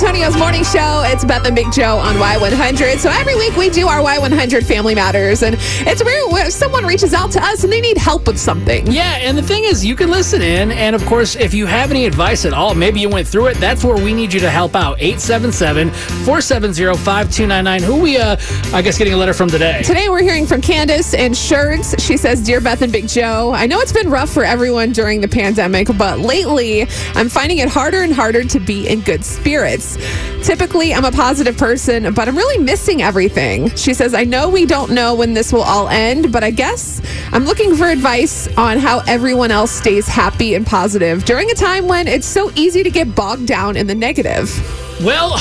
Antonio's morning show. It's Beth and Big Joe on Y100. So every week we do our Y100 Family Matters, and it's where, someone reaches out to us and they need help with something. Yeah, and the thing is, you can listen in, and of course, if you have any advice at all, maybe you went through it, that's where we need you to help out. 877 470 5299. Who we, uh, I guess, getting a letter from today? Today we're hearing from Candace and Shirts. She says, Dear Beth and Big Joe, I know it's been rough for everyone during the pandemic, but lately I'm finding it harder and harder to be in good spirits. Typically, I'm a positive person, but I'm really missing everything. She says, I know we don't know when this will all end, but I guess I'm looking for advice on how everyone else stays happy and positive during a time when it's so easy to get bogged down in the negative. Well,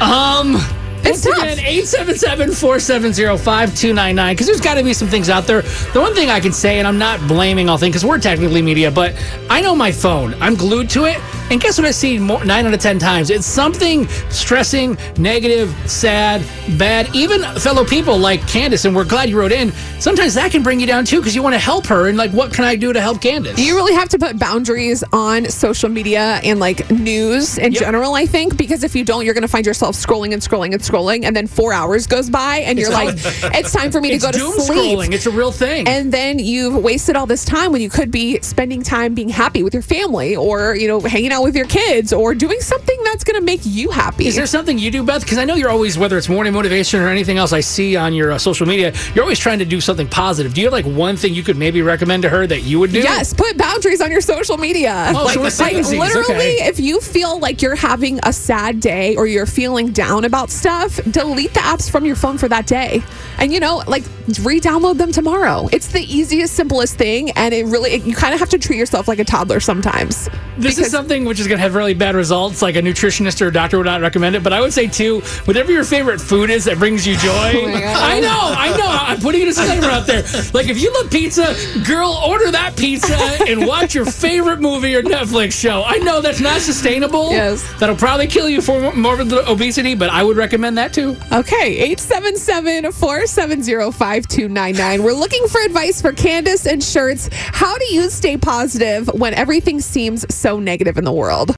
um. It's Once tough. again, 877 470 5299. Because there's got to be some things out there. The one thing I can say, and I'm not blaming all things because we're technically media, but I know my phone. I'm glued to it. And guess what I see more, 9 out of 10 times? It's something stressing, negative, sad, bad. Even fellow people like Candace, and we're glad you wrote in. Sometimes that can bring you down too because you want to help her. And like, what can I do to help Candace? You really have to put boundaries on social media and like news in Yep. general, I think, because if you don't, you're going to find yourself scrolling and scrolling and scrolling, and then four hours goes by, and you're like, it's time for me to go to doom sleep. scrolling. It's a real thing. And then you've wasted all this time when you could be spending time being happy with your family or, you know, hanging out with your kids or doing something that's going to make you happy. Is there something you do, Beth? Because I know you're always, whether it's morning motivation or anything else I see on your uh, social media, you're always trying to do something positive. Do you have like one thing you could maybe recommend to her that you would do? Yes, put boundaries on your social media. Oh, so we're saying things, literally, okay. if you feel like you're having a sad day or you're feeling down about stuff, delete the apps from your phone for that day. And you know, like re-download them tomorrow. It's the easiest, simplest thing, and it really you kind of have to treat yourself like a toddler sometimes. This is something which is going to have really bad results. Like a nutritionist or a doctor would not recommend it. But I would say too, whatever your favorite food is that brings you joy. Oh I know, I know. I'm putting it a disclaimer out there. Like if you love pizza, girl, order that pizza and watch your favorite movie or Netflix show. I know that's not sustainable. Yes. That'll probably kill you for morbid obesity, but I would recommend that too. Okay, 877 470 5299. We're looking for advice for Candace and Shirts. How do you stay positive when everything seems so negative in the world?